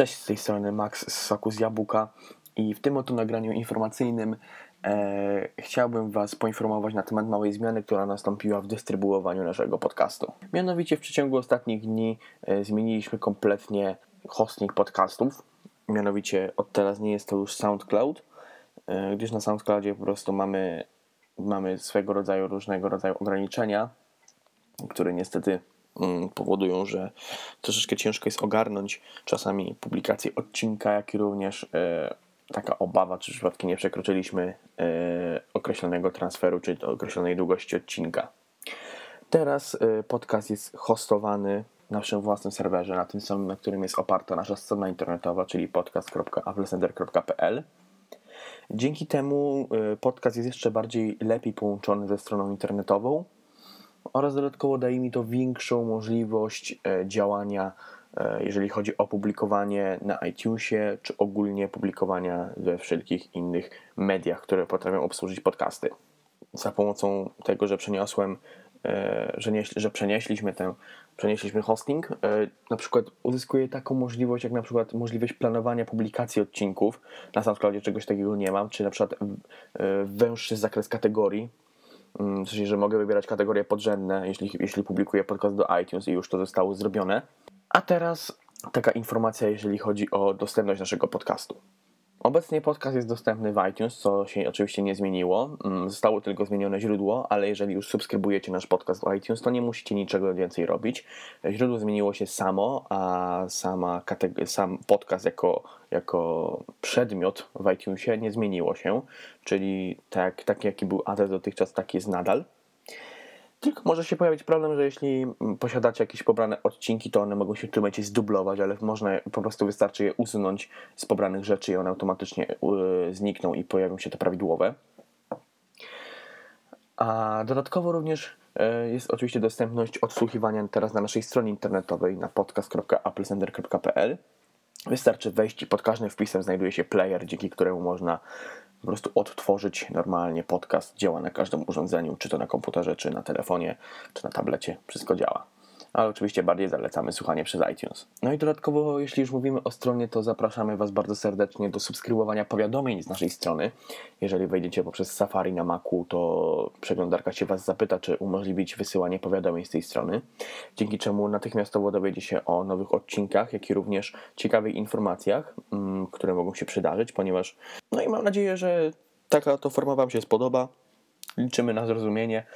Cześć, z tej strony Max z Soku z Jabłka i w tym oto nagraniu informacyjnym e, chciałbym Was poinformować na temat małej zmiany, która nastąpiła w dystrybuowaniu naszego podcastu. Mianowicie w przeciągu ostatnich dni e, zmieniliśmy kompletnie hosting podcastów. Mianowicie od teraz nie jest to już SoundCloud, e, gdyż na SoundCloudzie po prostu mamy, mamy swego rodzaju różnego rodzaju ograniczenia, które niestety powodują, że troszeczkę ciężko jest ogarnąć czasami publikację odcinka, jak i również e, taka obawa, czy przypadkiem nie przekroczyliśmy e, określonego transferu, czy określonej długości odcinka. Teraz e, podcast jest hostowany na naszym własnym serwerze, na tym samym, na którym jest oparta nasza strona internetowa, czyli podcast.applesender.pl. Dzięki temu podcast jest jeszcze bardziej lepiej połączony ze stroną internetową oraz dodatkowo daje mi to większą możliwość e, działania, e, jeżeli chodzi o publikowanie na iTunesie, czy ogólnie publikowania we wszelkich innych mediach, które potrafią obsłużyć podcasty. Za pomocą tego, że przeniosłem, e, że, nie, że przenieśliśmy tę, przenieśliśmy hosting, na przykład uzyskuję taką możliwość, jak na przykład możliwość planowania publikacji odcinków. Na SoundCloudzie czegoś takiego nie mam, czy na przykład węższy zakres kategorii, w sensie, że mogę wybierać kategorie podrzędne, jeśli, jeśli publikuję podcast do iTunes i już to zostało zrobione. A teraz taka informacja, jeżeli chodzi o dostępność naszego podcastu. Obecnie podcast jest dostępny w iTunes, co się oczywiście nie zmieniło. Mm, zostało tylko zmienione źródło, ale jeżeli już subskrybujecie nasz podcast w iTunes, to nie musicie niczego więcej robić. Źródło zmieniło się samo, a sama sam podcast jako, jako przedmiot w iTunesie nie zmieniło się. Czyli tak, tak jaki był adres dotychczas, taki jest nadal. Tylko może się pojawić problem, że jeśli posiadacie jakieś pobrane odcinki, to one mogą się w tym momencie zdublować, ale można po prostu wystarczy je usunąć z pobranych rzeczy i one automatycznie znikną i pojawią się te prawidłowe. A dodatkowo również y, jest oczywiście dostępność odsłuchiwania teraz na naszej stronie internetowej na podcast.applesender.pl. Wystarczy wejść i pod każdym wpisem znajduje się player, dzięki któremu można po prostu odtworzyć normalnie podcast. Działa na każdym urządzeniu, czy to na komputerze, czy na telefonie, czy na tablecie. Wszystko działa ale oczywiście bardziej zalecamy słuchanie przez iTunes. No i dodatkowo, jeśli już mówimy o stronie, to zapraszamy Was bardzo serdecznie do subskrybowania powiadomień z naszej strony. Jeżeli wejdziecie poprzez Safari na Macu, to przeglądarka się Was zapyta, czy umożliwić wysyłanie powiadomień z tej strony, dzięki czemu natychmiastowo dowiedzie się o nowych odcinkach, jak i również ciekawych informacjach, mm, które mogą się przydarzyć, ponieważ no i mam nadzieję, że taka to forma Wam się spodoba. Liczymy na zrozumienie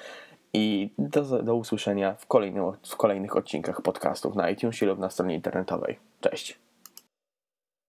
i do, do usłyszenia w, kolejnym, w kolejnych odcinkach podcastów na iTunesie lub na stronie internetowej. Cześć!